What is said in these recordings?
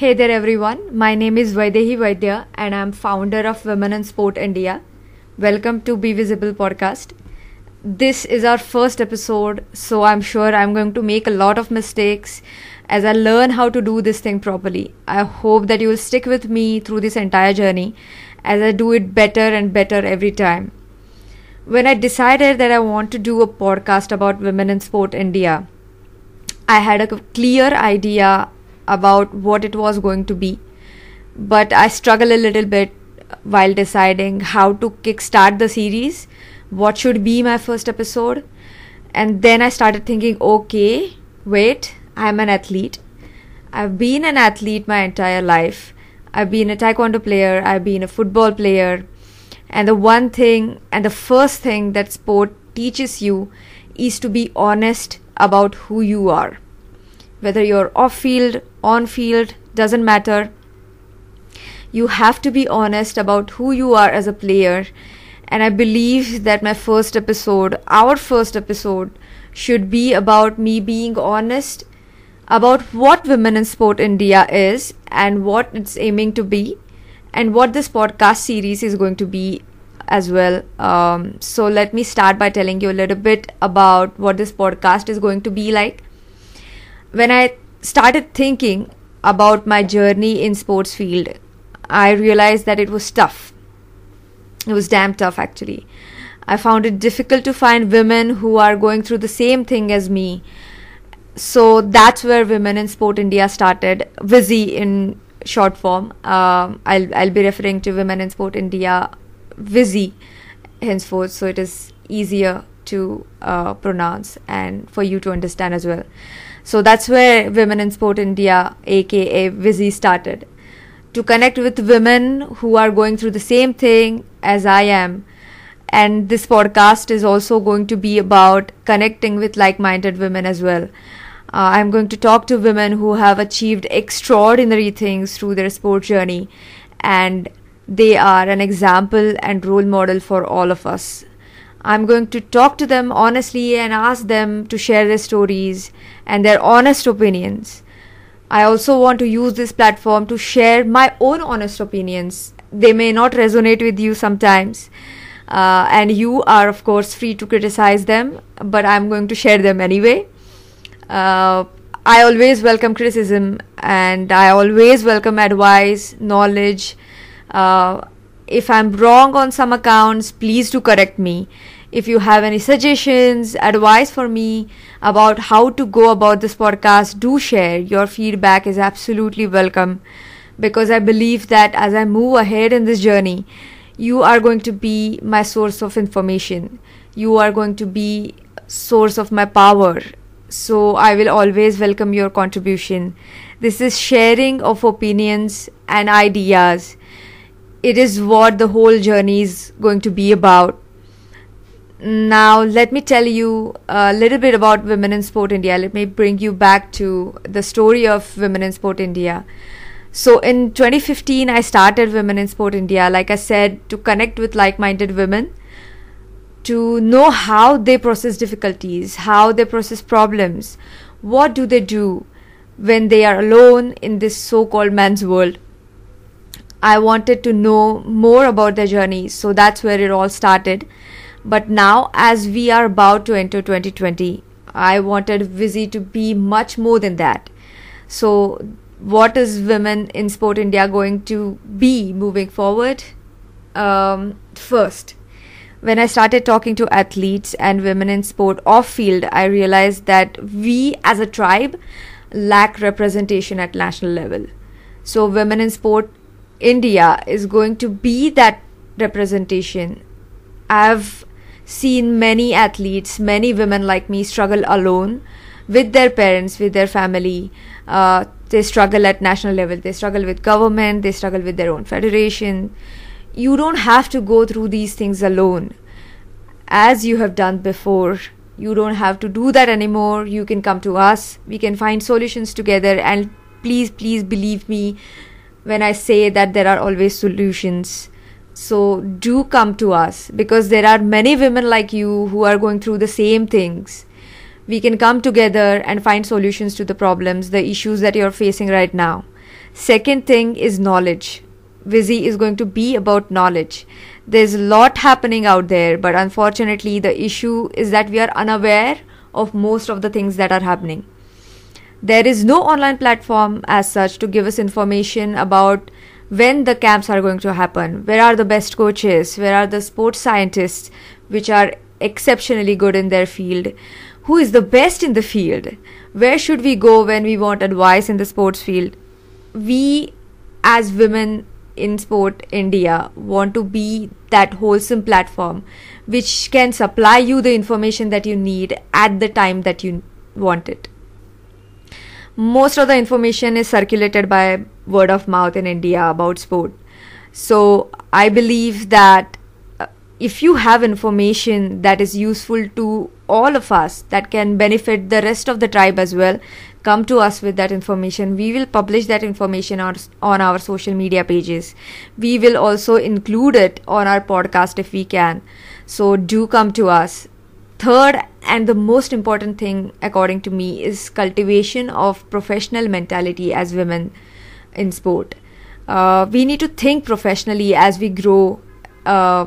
Hey there everyone, my name is Vaidehi Vaidya and I'm founder of Women in Sport India. Welcome to Be Visible podcast. This is our first episode, so I'm sure I'm going to make a lot of mistakes as I learn how to do this thing properly. I hope that you will stick with me through this entire journey as I do it better and better every time. When I decided that I want to do a podcast about Women in Sport India, I had a clear idea about what it was going to be, but I struggled a little bit while deciding how to kickstart the series, what should be my first episode, and then I started thinking, okay, wait, I'm an athlete. I've been an athlete my entire life. I've been a taekwondo player, I've been a football player, and the one thing and the first thing that sport teaches you is to be honest about who you are. Whether you're off field, on field, doesn't matter. You have to be honest about who you are as a player. And I believe that my first episode, our first episode, should be about me being honest about what Women in Sport India is and what it's aiming to be, and what this podcast series is going to be as well. Um, so, let me start by telling you a little bit about what this podcast is going to be like. When I started thinking about my journey in sports field, I realized that it was tough. It was damn tough actually. I found it difficult to find women who are going through the same thing as me so that's where Women in Sport India started. WISI in short form. Um, I'll I'll be referring to Women in Sport India, WISI, henceforth, so it is easier to uh, pronounce and for you to understand as well. So that's where Women in Sport India, aka WISI, started to connect with women who are going through the same thing as I am. And this podcast is also going to be about connecting with like minded women as well. Uh, I'm going to talk to women who have achieved extraordinary things through their sport journey, and they are an example and role model for all of us. I'm going to talk to them honestly and ask them to share their stories and their honest opinions. I also want to use this platform to share my own honest opinions. They may not resonate with you sometimes, uh, and you are, of course, free to criticize them, but I'm going to share them anyway. Uh, I always welcome criticism and I always welcome advice, knowledge. Uh, if I'm wrong on some accounts, please do correct me. If you have any suggestions, advice for me about how to go about this podcast, do share. Your feedback is absolutely welcome because I believe that as I move ahead in this journey, you are going to be my source of information. You are going to be source of my power so I will always welcome your contribution. This is sharing of opinions and ideas. It is what the whole journey is going to be about. Now, let me tell you a little bit about Women in Sport India. Let me bring you back to the story of Women in Sport India. So, in 2015, I started Women in Sport India, like I said, to connect with like minded women to know how they process difficulties, how they process problems, what do they do when they are alone in this so called man's world. I wanted to know more about their journey, so that's where it all started. But now, as we are about to enter 2020, I wanted WISI to be much more than that. So, what is Women in Sport India going to be moving forward? Um, first, when I started talking to athletes and women in sport off field, I realized that we as a tribe lack representation at national level. So, Women in Sport India is going to be that representation. I've seen many athletes, many women like me struggle alone with their parents, with their family. Uh, they struggle at national level, they struggle with government, they struggle with their own federation you don't have to go through these things alone as you have done before. You don't have to do that anymore. You can come to us. We can find solutions together. And please, please believe me when I say that there are always solutions. So do come to us because there are many women like you who are going through the same things. We can come together and find solutions to the problems, the issues that you're facing right now. Second thing is knowledge. WISI is going to be about knowledge. There's a lot happening out there, but unfortunately, the issue is that we are unaware of most of the things that are happening. There is no online platform as such to give us information about when the camps are going to happen, where are the best coaches, where are the sports scientists which are exceptionally good in their field, who is the best in the field, where should we go when we want advice in the sports field. We, as women in sport India, want to be that wholesome platform which can supply you the information that you need at the time that you want it most of the information is circulated by word of mouth in India about sport. So I believe that uh, if you have information that is useful to all of us that can benefit the rest of the tribe as well, come to us with that information. We will publish that information on, on our social media pages. We will also include it on our podcast if we can. So do come to us third and the most important thing according to me is cultivation of professional mentality as women in sport. Uh, we need to think professionally as we grow uh,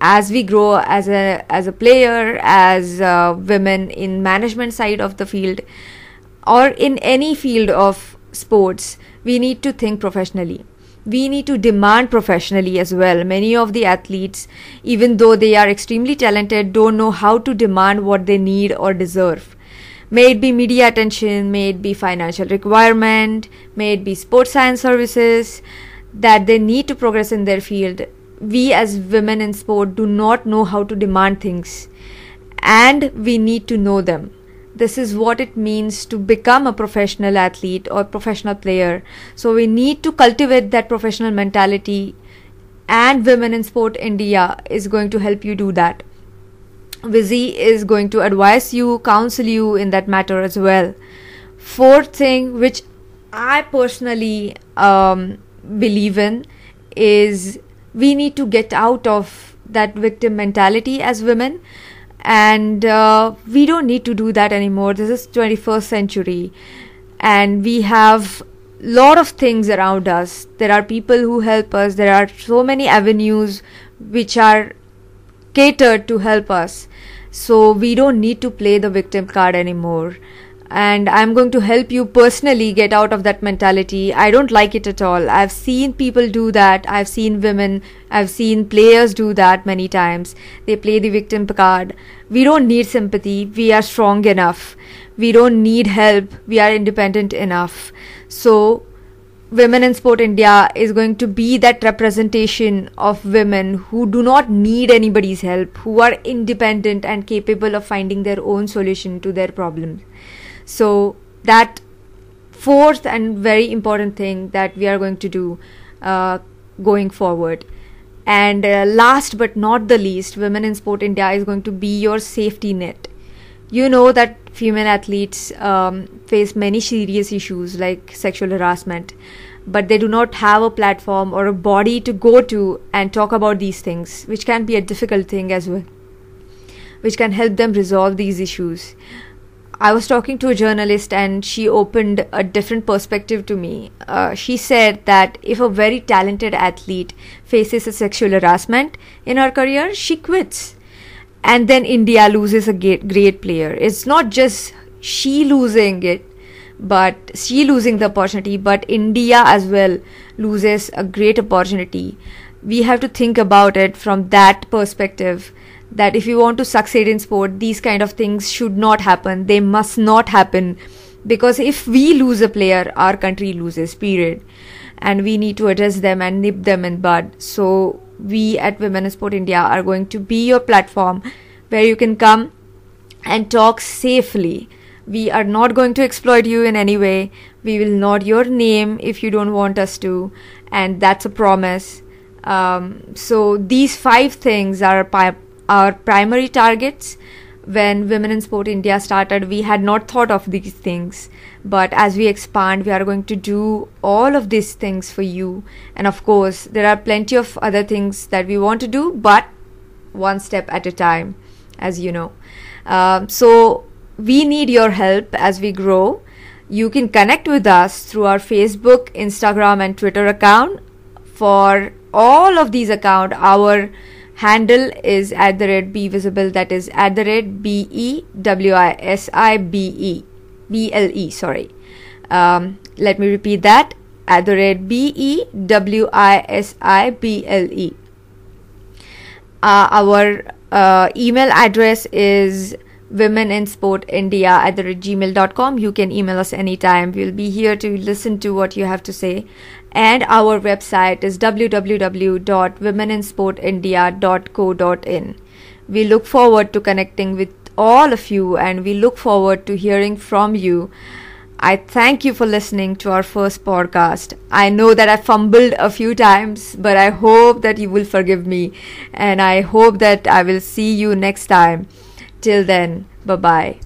as we grow as a as a player as uh, women in management side of the field or in any field of sports we need to think professionally we need to demand professionally as well. Many of the athletes, even though they are extremely talented, don't know how to demand what they need or deserve. May it be media attention, may it be financial requirement, may it be sports science services that they need to progress in their field. We as women in sport do not know how to demand things and we need to know them this is what it means to become a professional athlete or professional player. So we need to cultivate that professional mentality and Women in Sport India is going to help you do that. WISI is going to advise you, counsel you in that matter as well. Fourth thing, which I personally um, believe in, is we need to get out of that victim mentality as women and uh, we don't need to do that anymore. This is 21st century. And we have lot of things around us. There are people who help us. There are so many avenues which are catered to help us. So we don't need to play the victim card anymore and I'm going to help you personally get out of that mentality. I don't like it at all. I've seen people do that. I've seen women, I've seen players do that many times. They play the victim card. We don't need sympathy. We are strong enough. We don't need help. We are independent enough. So, Women in Sport India is going to be that representation of women who do not need anybody's help, who are independent and capable of finding their own solution to their problems. So that fourth and very important thing that we are going to do uh, going forward. And uh, last but not the least, Women in Sport India is going to be your safety net. You know that female athletes um, face many serious issues like sexual harassment, but they do not have a platform or a body to go to and talk about these things, which can be a difficult thing as well, which can help them resolve these issues. I was talking to a journalist and she opened a different perspective to me. Uh, she said that if a very talented athlete faces a sexual harassment in her career, she quits. And then India loses a great, great player. It's not just she losing it, but she losing the opportunity, but India as well loses a great opportunity. We have to think about it from that perspective that if you want to succeed in sport these kind of things should not happen. They must not happen. Because if we lose a player our country loses period. And we need to address them and nip them in bud. So we at women in sport india are going to be your platform where you can come and talk safely. We are not going to exploit you in any way. We will nod your name if you don't want us to. And that's a promise. Um, so these five things are pi- our primary targets. When women in sport india started we had not thought of these things. But as we expand we are going to do all of these things for you. And of course there are plenty of other things that we want to do but one step at a time as you know. Um, so we need your help as we grow. You can connect with us through our Facebook, Instagram, and Twitter account. For all of these accounts, our handle is at the rate be visible that is at the rate b e w i s i b e b l e sorry. Um, let me repeat that. At the rate b e w i s i b l e. Uh, our uh, email address is women in sport india at the gmail.com you can email us anytime. We'll be here to listen to what you have to say and our website is www.womeninsportindia.co.in we look forward to connecting with all of you and we look forward to hearing from you I thank you for listening to our first podcast. I know that I fumbled a few times, but I hope that you will forgive me and I hope that I will see you next time. Till then, bye bye.